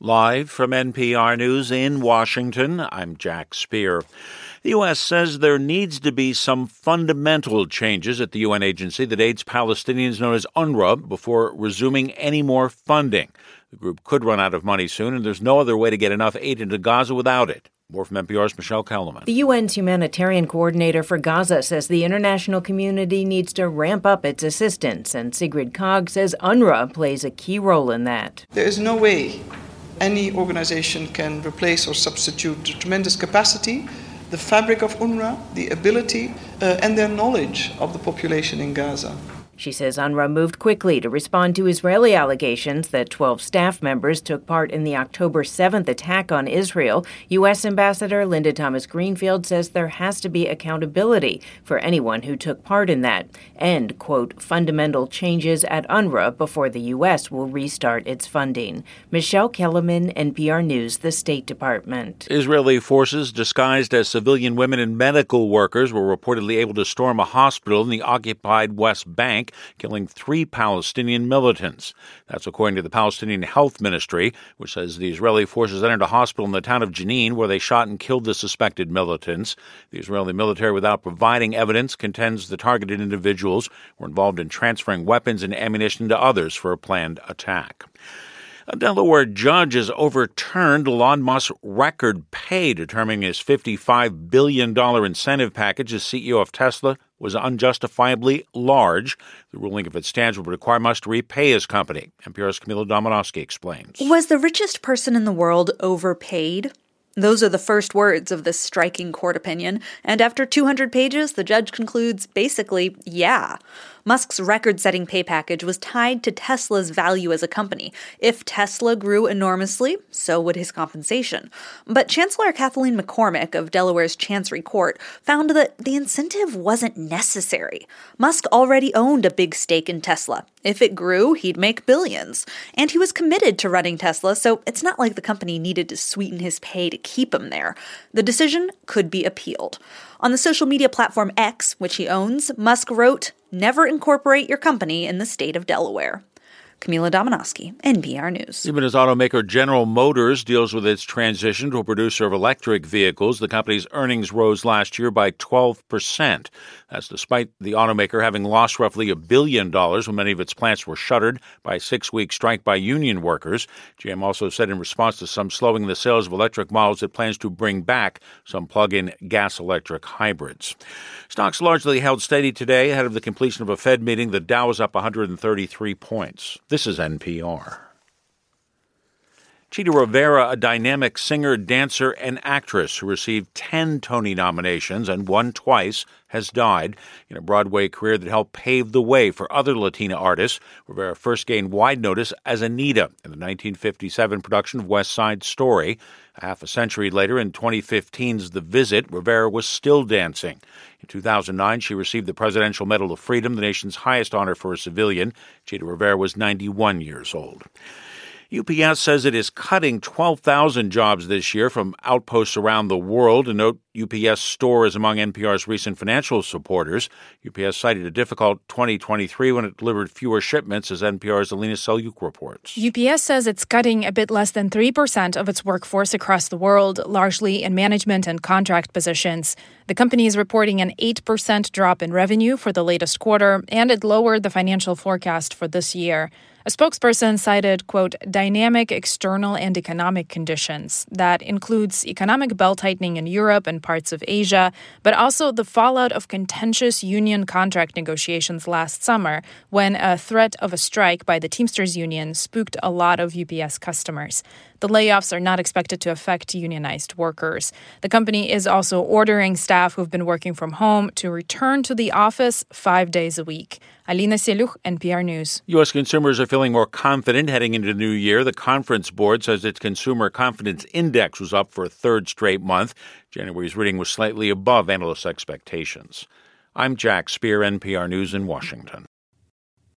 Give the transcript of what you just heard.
Live from NPR News in Washington, I'm Jack Speer. The U.S. says there needs to be some fundamental changes at the UN agency that aids Palestinians known as UNRWA before resuming any more funding. The group could run out of money soon, and there's no other way to get enough aid into Gaza without it. More from NPR's Michelle Kelemen. The UN's humanitarian coordinator for Gaza says the international community needs to ramp up its assistance, and Sigrid Kaag says UNRWA plays a key role in that. There is no way any organization can replace or substitute the tremendous capacity, the fabric of UNRWA, the ability, uh, and their knowledge of the population in Gaza. She says UNRWA moved quickly to respond to Israeli allegations that 12 staff members took part in the October 7th attack on Israel. U.S. Ambassador Linda Thomas Greenfield says there has to be accountability for anyone who took part in that and, quote, fundamental changes at UNRWA before the U.S. will restart its funding. Michelle Kelemen, NPR News, the State Department. Israeli forces disguised as civilian women and medical workers were reportedly able to storm a hospital in the occupied West Bank killing three Palestinian militants. That's according to the Palestinian Health Ministry, which says the Israeli forces entered a hospital in the town of Jenin where they shot and killed the suspected militants. The Israeli military, without providing evidence, contends the targeted individuals were involved in transferring weapons and ammunition to others for a planned attack. A Delaware judge has overturned Elon Musk's record pay, determining his $55 billion incentive package as CEO of Tesla was unjustifiably large. The ruling, if it stands, would require Musk to repay his company. NPR's Camila Domonoske explains. Was the richest person in the world overpaid? Those are the first words of this striking court opinion, and after 200 pages, the judge concludes basically, yeah. Musk's record setting pay package was tied to Tesla's value as a company. If Tesla grew enormously, so would his compensation. But Chancellor Kathaleen McCormick of Delaware's Chancery Court found that the incentive wasn't necessary. Musk already owned a big stake in Tesla. If it grew, he'd make billions. And he was committed to running Tesla, so it's not like the company needed to sweeten his pay to keep him there. The decision could be appealed. On the social media platform X, which he owns, Musk wrote, Never incorporate your company in the state of Delaware. Camila Domonoske, NPR News. Even as automaker General Motors deals with its transition to a producer of electric vehicles, the company's earnings rose last year by 12%. That's despite the automaker having lost roughly a billion dollars when many of its plants were shuttered by a six week strike by union workers. GM also said in response to some slowing the sales of electric models, it plans to bring back some plug in gas electric hybrids. Stocks largely held steady today ahead of the completion of a Fed meeting. The Dow was up 133 points. This is NPR. Chita Rivera, a dynamic singer, dancer, and actress who received 10 Tony nominations and won twice, has died. In a Broadway career that helped pave the way for other Latina artists, Rivera first gained wide notice as Anita in the 1957 production of West Side Story. Half a century later, in 2015's The Visit, Rivera was still dancing. In 2009, she received the Presidential Medal of Freedom, the nation's highest honor for a civilian. Chita Rivera was 91 years old. UPS says it is cutting 12,000 jobs this year from outposts around the world. A note UPS store is among NPR's recent financial supporters. UPS cited a difficult 2023 when it delivered fewer shipments, as NPR's Alina Selyukh reports. UPS says it's cutting a bit less than 3% of its workforce across the world, largely in management and contract positions. The company is reporting an 8% drop in revenue for the latest quarter, and it lowered the financial forecast for this year. A spokesperson cited, quote, dynamic external and economic conditions. That includes economic belt tightening in Europe and parts of Asia, but also the fallout of contentious union contract negotiations last summer when a threat of a strike by the Teamsters Union spooked a lot of UPS customers. The layoffs are not expected to affect unionized workers. The company is also ordering staff who've been working from home to return to the office five days a week. Alina Selyukh, NPR News. U.S. consumers are feeling more confident heading into the new year. The Conference Board says its Consumer Confidence Index was up for a third straight month. January's reading was slightly above analysts' expectations. I'm Jack Speer, NPR News in Washington.